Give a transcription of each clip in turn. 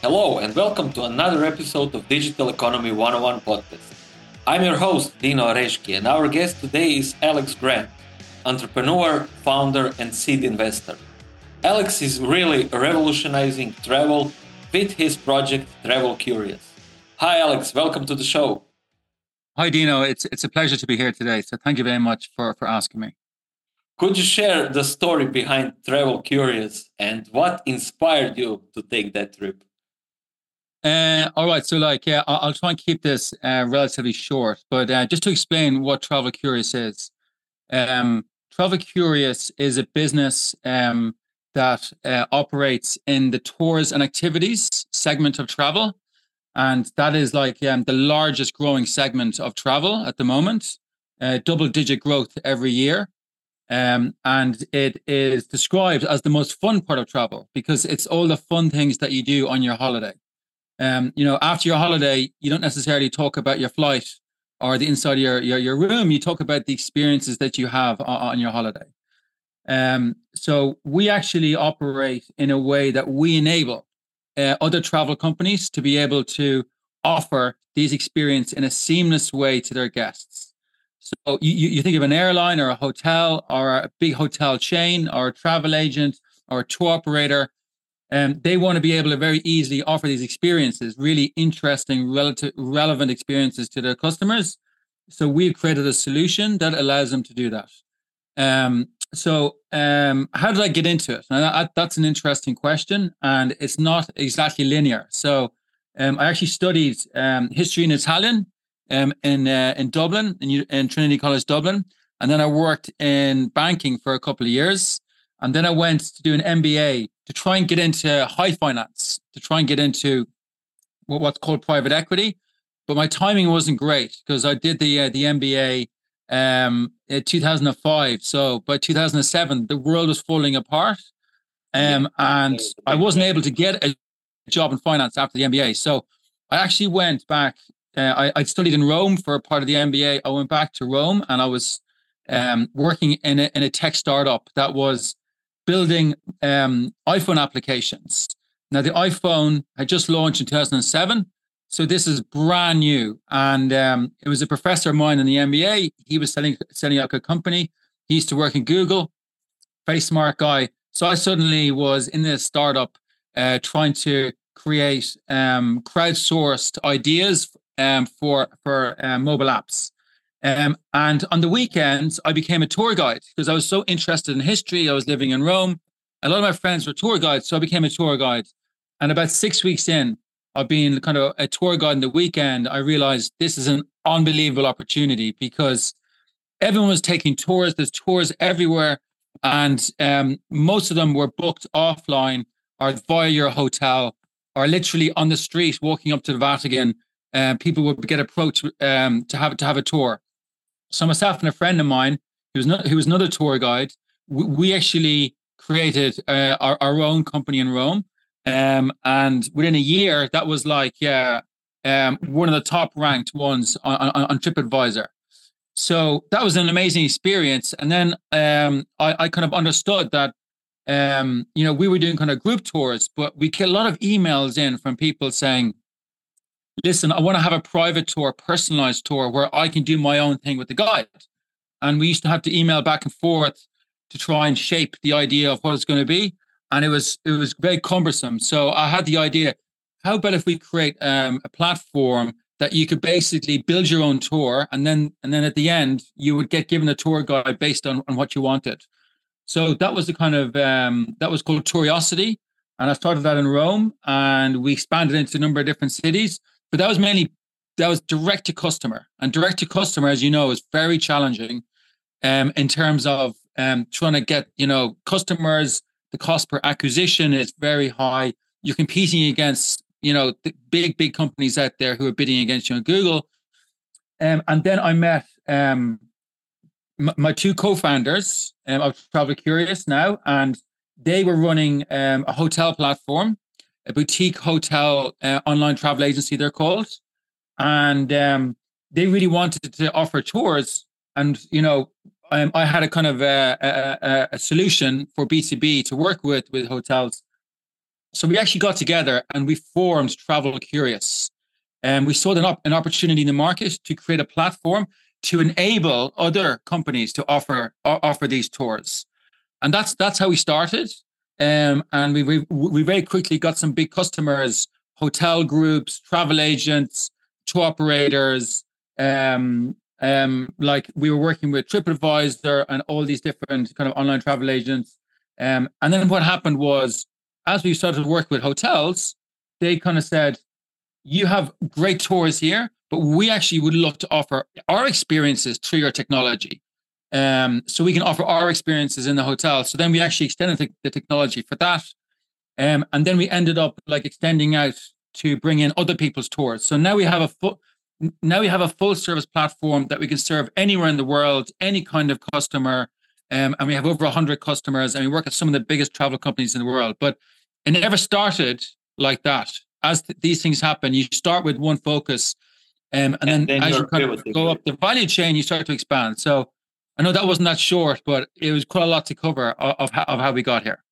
Hello, and welcome to another episode of Digital Economy 101 podcast. I'm your host, Dino Oreshki, and our guest today is Alex Grant, entrepreneur, founder, and seed investor. Alex is really revolutionizing travel with his project TravelCurious. Hi, Alex. Welcome to the show. Hi, Dino. It's it's a pleasure to be here today. So thank you very much for for asking me. Could you share the story behind TravelCurious and what inspired you to take that trip? Uh, all right. So, like, yeah, I'll, I'll try and keep this uh, relatively short. But uh, just to explain what TravelCurious is, um, TravelCurious is a business um, that uh, operates in the tours and activities segment of travel. And that is like um, the largest growing segment of travel at the moment, uh, double digit growth every year. Um, and it is described as the most fun part of travel because it's all the fun things that you do on your holiday. Um, you know, after your holiday, you don't necessarily talk about your flight or the inside of your, your, your room. You talk about the experiences that you have on, on your holiday. Um, so we actually operate in a way that we enable uh, other travel companies to be able to offer these experience in a seamless way to their guests. So you, you think of an airline or a hotel or a big hotel chain or a travel agent or a tour operator, um, they want to be able to very easily offer these experiences, really interesting, relative, relevant experiences to their customers. So we've created a solution that allows them to do that. Um, so um, how did I get into it? And that, that's an interesting question, and it's not exactly linear. So um, I actually studied um, history and Italian um, in uh, in Dublin, in, in Trinity College Dublin, and then I worked in banking for a couple of years, and then I went to do an MBA to try and get into high finance, to try and get into what, what's called private equity. But my timing wasn't great because I did the uh, the MBA um, in 2005. So by 2007, the world was falling apart. Um, and I wasn't able to get a job in finance after the MBA. So I actually went back. Uh, I, I studied in Rome for a part of the MBA. I went back to Rome and I was um, working in a, in a tech startup that was building um, iPhone applications. Now, the iPhone had just launched in 2007. So this is brand new, and um, it was a professor of mine in the MBA. He was selling, setting up a company. He used to work in Google. Very smart guy. So I suddenly was in this startup uh, trying to create um, crowdsourced ideas um, for for uh, mobile apps. Um, and on the weekends, I became a tour guide because I was so interested in history. I was living in Rome. A lot of my friends were tour guides, so I became a tour guide. And about six weeks in, of being kind of a tour guide in the weekend, I realized this is an unbelievable opportunity because everyone was taking tours. There's tours everywhere, and um, most of them were booked offline or via your hotel or literally on the street, walking up to the Vatican. Uh, people would get approached um, to have to have a tour. So myself and a friend of mine, who was not, who was another tour guide, we, we actually created uh, our, our own company in Rome um, and within a year, that was like, yeah, um, one of the top ranked ones on, on, on TripAdvisor. So that was an amazing experience. And then um, I, I kind of understood that, um, you know, we were doing kind of group tours, but we get a lot of emails in from people saying, listen, I want to have a private tour, personalized tour where I can do my own thing with the guide. And we used to have to email back and forth to try and shape the idea of what it's going to be and it was it was very cumbersome. So I had the idea: how about if we create um, a platform that you could basically build your own tour, and then and then at the end you would get given a tour guide based on, on what you wanted. So that was the kind of um, that was called Touriosity, and I started that in Rome, and we expanded into a number of different cities. But that was mainly that was direct to customer, and direct to customer, as you know, is very challenging um, in terms of um, trying to get you know customers the cost per acquisition is very high. You're competing against, you know, the big, big companies out there who are bidding against you on Google. Um, and then I met um, my two co-founders um, of TravelCurious now, and they were running um, a hotel platform, a boutique hotel uh, online travel agency, they're called. And um, they really wanted to offer tours. And, you know, um, I had a kind of a, a, a, solution for B2B to work with with hotels. so we actually got together and we formed TravelCurious. And we saw an, op- an opportunity in the market to create a platform to enable other companies to offer offer these tours. And that's that's how we started. Um, and we, we we very quickly got some big customers, hotel groups, travel agents, tour operators. Um, um, like we were working with TripAdvisor and all these different kind of online travel agents. Um, and then what happened was, as we started to work with hotels, they kind of said, "You have great tours here, but we actually would love to offer our experiences through your technology." Um, so we can offer our experiences in the hotel. So then we actually extended the, the technology for that. Um, and then we ended up like extending out to bring in other people's tours. So now we have a full now we have a full service platform that we can serve anywhere in the world, any kind of customer. Um, and we have over 100 customers and we work with some of the biggest travel companies in the world. But it never started like that. As th- these things happen, you start with one focus. Um, and, and, then, then as you kind of go up the value chain, you start to expand. So I know that wasn't that short, but it was quite a lot to cover of, of, how, of how we got here.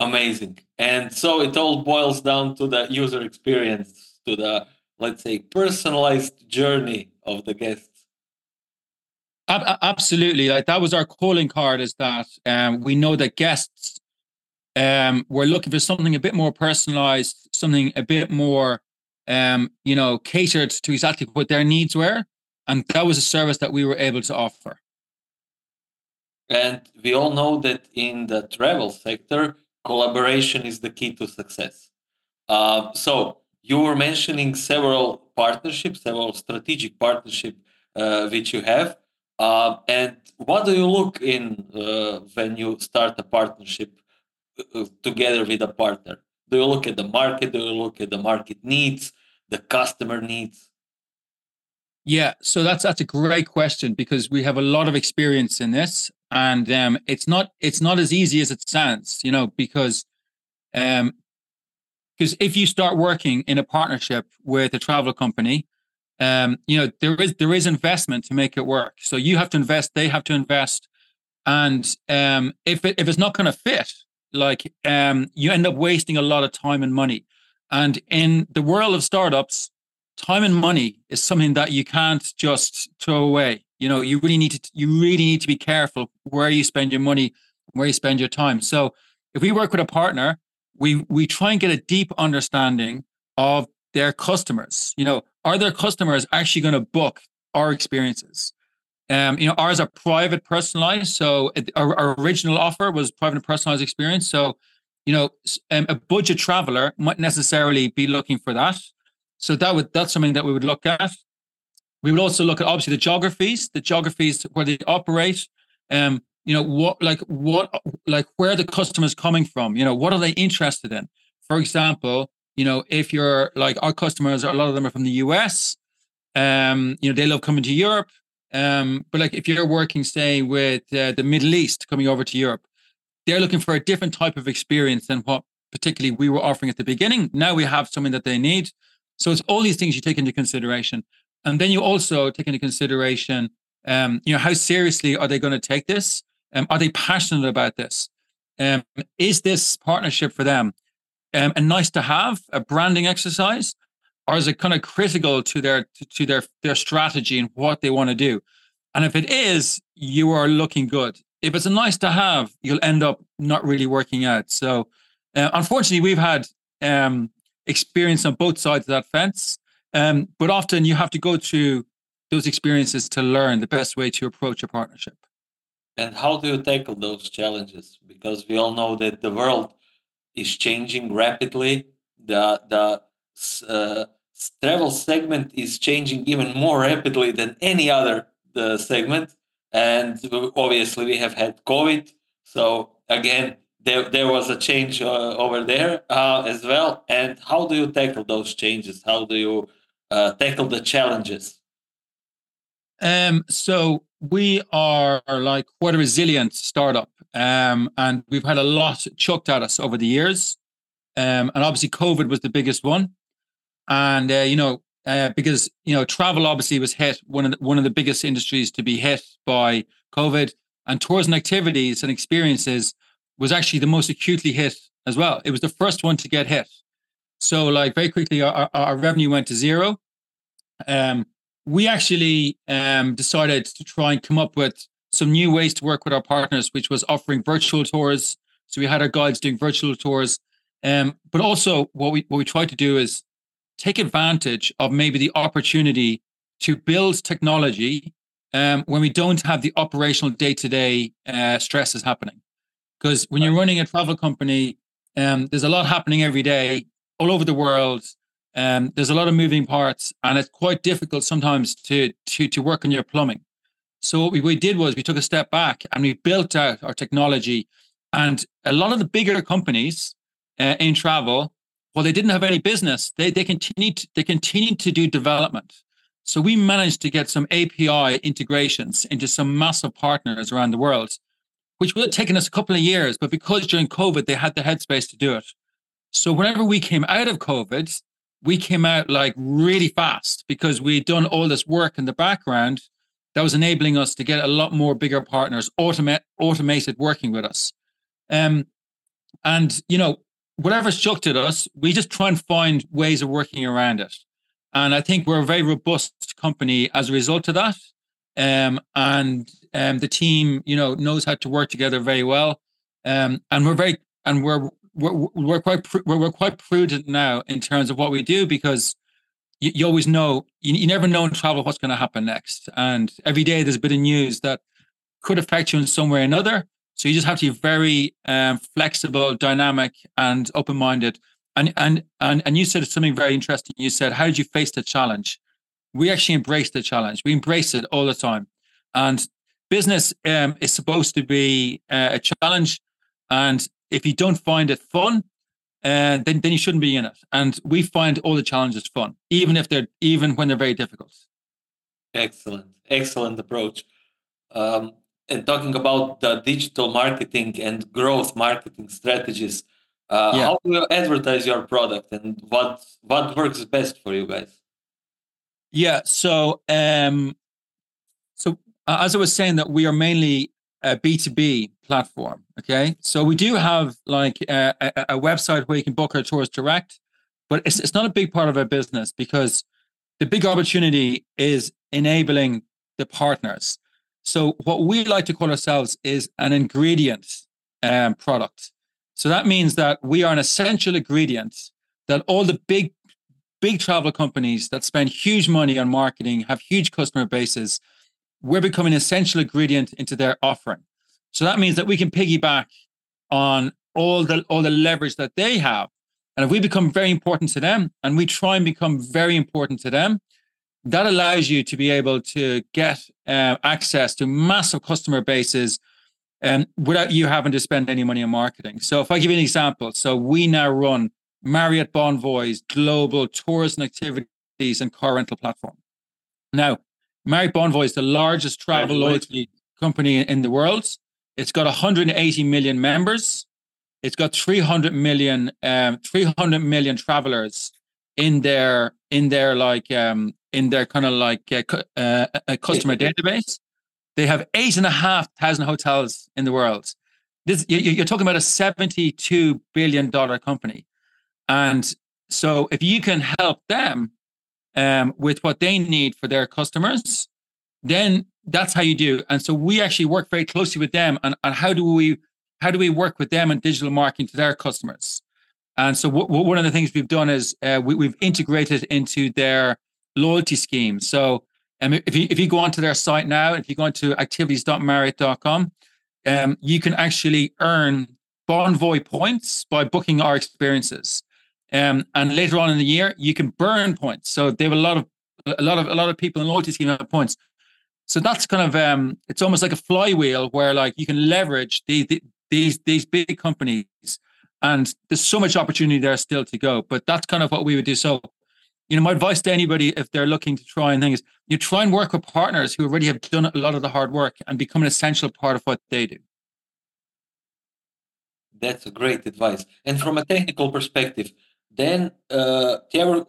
Amazing. And so it all boils down to the user experience, to the, let's say, personalized journey of the guests. Absolutely. Like that was our calling card is that um, we know that guests um, were looking for something a bit more personalized, something a bit more, um, you know, catered to exactly what their needs were. And that was a service that we were able to offer. And we all know that in the travel sector, collaboration is the key to success. Uh, so you were mentioning several partnerships, several strategic partnerships uh, which you have. Uh, and what do you look in uh, when you start a partnership uh, together with a partner? Do you look at the market? Do you look at the market needs, the customer needs? Yeah, so that's that's a great question because we have a lot of experience in this, and um, it's not it's not as easy as it sounds, you know, because um, because if you start working in a partnership with a travel company, um, you know there is there is investment to make it work. So you have to invest, they have to invest, and um, if it, if it's not going to fit, like um, you end up wasting a lot of time and money. And in the world of startups, time and money is something that you can't just throw away you know you really need to you really need to be careful where you spend your money where you spend your time so if we work with a partner we we try and get a deep understanding of their customers you know are their customers actually going to book our experiences um, you know, ours are private, personalized. So our, our, original offer was private and personalized experience. So, you know, um, a budget traveler might necessarily be looking for that. So that would that's something that we would look at. We would also look at obviously the geographies, the geographies where they operate. Um, you know what, like what, like where the customer's coming from. You know what are they interested in? For example, you know if you're like our customers, a lot of them are from the US. Um, you know they love coming to Europe. Um, but like if you're working, say, with uh, the Middle East coming over to Europe, they're looking for a different type of experience than what particularly we were offering at the beginning. Now we have something that they need. So it's all these things you take into consideration. And then you also take into consideration, um, you know, how seriously are they going to take this? Um, are they passionate about this? Um, is this partnership for them um, a nice to have, a branding exercise, or is it kind of critical to their to, their their strategy and what they want to do? And if it is, you are looking good. If it's a nice to have, you'll end up not really working out. So, uh, unfortunately, we've had um, experience on both sides of that fence. Um, but often you have to go through those experiences to learn the best way to approach a partnership. And how do you tackle those challenges? Because we all know that the world is changing rapidly. The the uh, travel segment is changing even more rapidly than any other the segment. And obviously, we have had COVID. So again, there, there was a change uh, over there uh, as well. And how do you tackle those changes? How do you uh, tackle the challenges? Um, so we are like quite a resilient startup, um, and we've had a lot chucked at us over the years. Um, and obviously, COVID was the biggest one. And uh, you know, uh, because you know, travel obviously was hit one of the, one of the biggest industries to be hit by COVID, and tours and activities and experiences was actually the most acutely hit as well. It was the first one to get hit. So like very quickly, our, our revenue went to zero. Um, we actually um, decided to try and come up with some new ways to work with our partners, which was offering virtual tours. So we had our guides doing virtual tours. Um, but also what we what we tried to do is take advantage of maybe the opportunity to build technology um, when we don't have the operational day-to-day uh, stresses happening. Because when you're running a travel company, um, there's a lot happening every day all over the world. Um, there's a lot of moving parts, and it's quite difficult sometimes to to to work on your plumbing. So what we, we did was we took a step back and we built out our technology. And a lot of the bigger companies uh, in travel, well, they didn't have any business. They they continued to, they continued to do development. So we managed to get some API integrations into some massive partners around the world, which would have taken us a couple of years. But because during COVID they had the headspace to do it, so whenever we came out of COVID, we came out like really fast because we'd done all this work in the background that was enabling us to get a lot more bigger partners automate automated working with us. Um, and you know, whatever at us, we just try and find ways of working around it. And I think we're a very robust company as a result of that. Um, and um, the team, you know, knows how to work together very well. Um, and we're very and we're we're, we're quite we're, we're quite prudent now in terms of what we do because you, you always know you, you never know in travel what's going to happen next, and every day there's a bit of news that could affect you in some way or another. So you just have to be very um, flexible, dynamic, and open-minded. And and and and you said something very interesting. You said, "How did you face the challenge?" We actually embrace the challenge. We embrace it all the time, and business um, is supposed to be uh, a challenge. And if you don't find it fun, uh, then then you shouldn't be in it. And we find all the challenges fun, even if they're even when they're very difficult. Excellent, excellent approach. Um, and talking about the digital marketing and growth marketing strategies, uh, yeah. how do you advertise your product, and what what works best for you guys? Yeah, so um, so uh, as I was saying, that we are mainly a B two B platform. Okay, so we do have like a, a, a, website where you can book our tours direct, but it's it's not a big part of our business because the big opportunity is enabling the partners. So what we like to call ourselves is an ingredient um, product. So that means that we are an essential ingredient that all the big big travel companies that spend huge money on marketing have huge customer bases. We're becoming an essential ingredient into their offering. So that means that we can piggyback on all the all the leverage that they have. And if we become very important to them and we try and become very important to them, that allows you to be able to get uh, access to massive customer bases um, without you having to spend any money on marketing. So if I give you an example, so we now run Marriott Bonvoy's global tourism activities and car rental platform. Now, Marriott Bonvoy is the largest travel loyalty company in the world. It's got 180 million members. It's got 300 million, um, 300 million travelers in their in their like um, in their kind of like uh, uh, a customer database. They have eight and a half thousand hotels in the world. This you're talking about a 72 billion dollar company, and so if you can help them um, with what they need for their customers, then that's how you do. And so we actually work very closely with them on how do we how do we work with them in digital marketing to their customers. And so w- one of the things we've done is uh, we, have integrated into their loyalty scheme. So um, if you if you go onto their site now, if you go onto activities.marriott.com, um, you can actually earn Bonvoy points by booking our experiences. Um, and later on in the year, you can burn points. So they have a lot of a lot of a lot of people in loyalty scheme have points. So that's kind of um, it's almost like a flywheel where like you can leverage the, the, these these big companies, and there's so much opportunity there still to go. But that's kind of what we would do. So, you know, my advice to anybody if they're looking to try and things, you try and work with partners who already have done a lot of the hard work and become an essential part of what they do. That's a great advice. And from a technical perspective, then uh,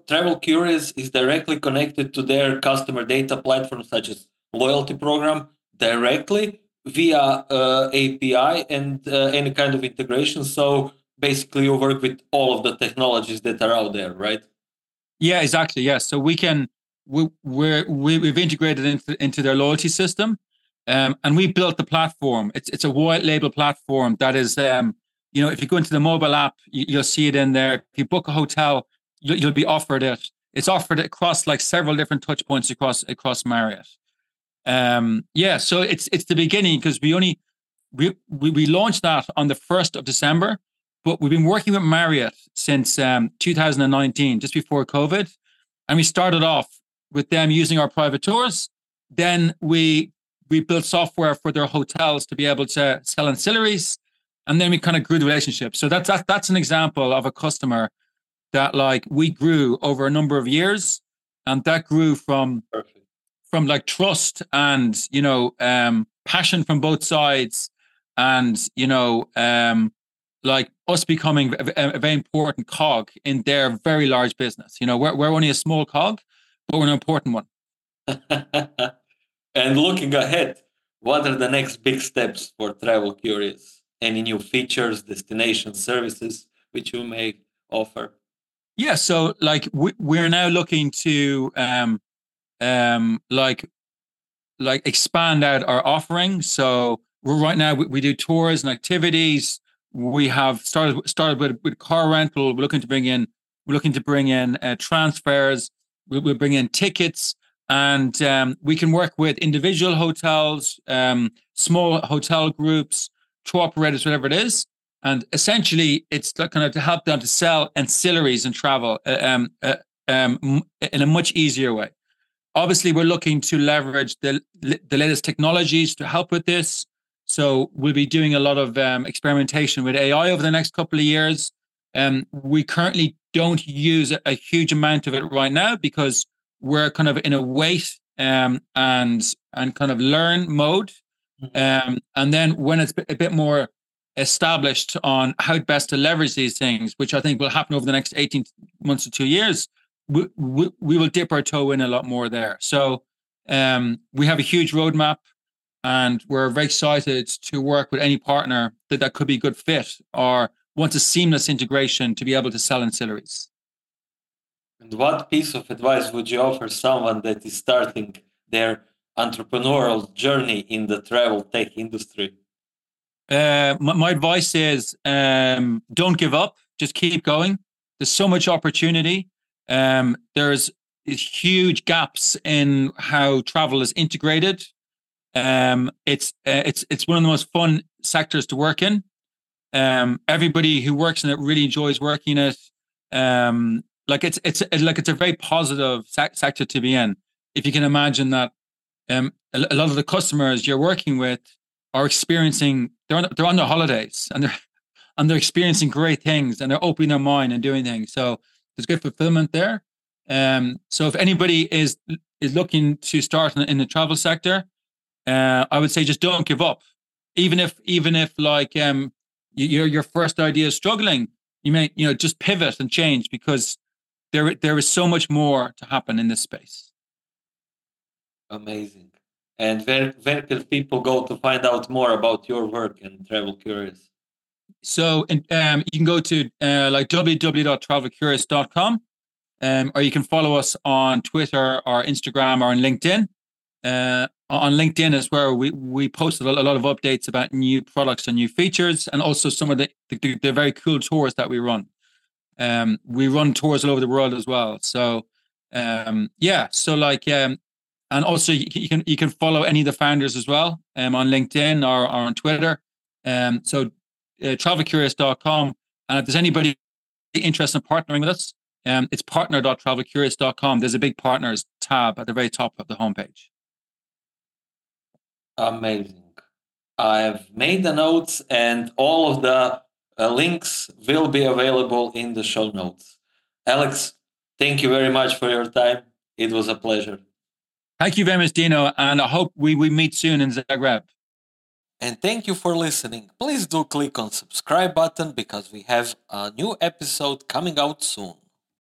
Travel, Curious is directly connected to their customer data platform, such as loyalty program directly, via uh, API and uh, any kind of integration. So basically, you work with all of the technologies that are out there, right? Yeah, exactly. Yes. So we can we we're, we we've integrated into into their loyalty system, um, and we built the platform. It's it's a white label platform that is, um, you know, if you go into the mobile app, you, will see it in there. If you book a hotel, you'll, you'll be offered it. It's offered across like several different touch points across across Marriott. Um, yeah, so it's it's the beginning because we only we, we we launched that on the first of December, but we've been working with Marriott since um, 2019, just before COVID, and we started off with them using our private tours. Then we we built software for their hotels to be able to sell ancillaries, and then we kind of grew the relationship. So that's that, that's an example of a customer that like we grew over a number of years, and that grew from Perfect. from like trust and you know um passion from both sides and you know um like us becoming a, a, very important cog in their very large business. You know we're, we're only a small cog but we're an important one. And looking ahead what are the next big steps for TravelCurious any new features destinations services which you may offer yeah so like we, we're now looking to um um, like like expand out our offering. So we're right now we, we do tours and activities. We have started started with, with car rental. We're looking to bring in we're looking to bring in uh, transfers. We, we bring in tickets, and um, we can work with individual hotels, um, small hotel groups, tour operators, whatever it is. And essentially, it's kind of to help them to sell ancillaries and travel uh, um, uh, um, in a much easier way. Obviously, we're looking to leverage the, the latest technologies to help with this. So we'll be doing a lot of um, experimentation with AI over the next couple of years. Um, we currently don't use a, a huge amount of it right now because we're kind of in a wait um, and and kind of learn mode. Mm-hmm. Um, and then when it's a bit more established on how best to leverage these things, which I think will happen over the next 18 months to two years, we, we, we will dip our toe in a lot more there. So um, we have a huge roadmap and we're very excited to work with any partner that, that could be a good fit or wants a seamless integration to be able to sell ancillaries. And what piece of advice would you offer someone that is starting their entrepreneurial journey in the travel tech industry? Uh, my, my, advice is um, don't give up, just keep going. There's so much opportunity. Um, there's huge gaps in how travel is integrated. Um, it's uh, it's it's one of the most fun sectors to work in. Um, everybody who works in it really enjoys working in it. Um, like it's it's like it's a very positive sector to be in. If you can imagine that, um, a, a lot of the customers you're working with are experiencing they're on, they're on their holidays and they're and they're experiencing great things and they're opening their mind and doing things. So there's good fulfillment there. Um, so if anybody is is looking to start in, in the travel sector, uh, I would say just don't give up. Even if even if like um, your your first idea is struggling, you may you know just pivot and change because there there is so much more to happen in this space. Amazing. And where where can people go to find out more about your work and TravelCurious? So and, um, you can go to uh, like www.travelcurious.com um, or you can follow us on Twitter or Instagram or on LinkedIn. Uh, on LinkedIn is where we, we posted a lot of updates about new products and new features and also some of the, the, the very cool tours that we run. Um, we run tours all over the world as well. So um, yeah, so like um, and also you, can you can follow any of the founders as well um, on LinkedIn or, or on Twitter. Um, so uh, travelcurious.com. And if there's anybody interested in partnering with us, um, it's partner.travelcurious.com. There's a big partners tab at the very top of the homepage. Amazing. I've made the notes, and all of the uh, links will be available in the show notes. Alex, thank you very much for your time. It was a pleasure. Thank you very much, Dino, and I hope we, we meet soon in Zagreb. And thank you for listening. Please do click on subscribe button because we have a new episode coming out soon.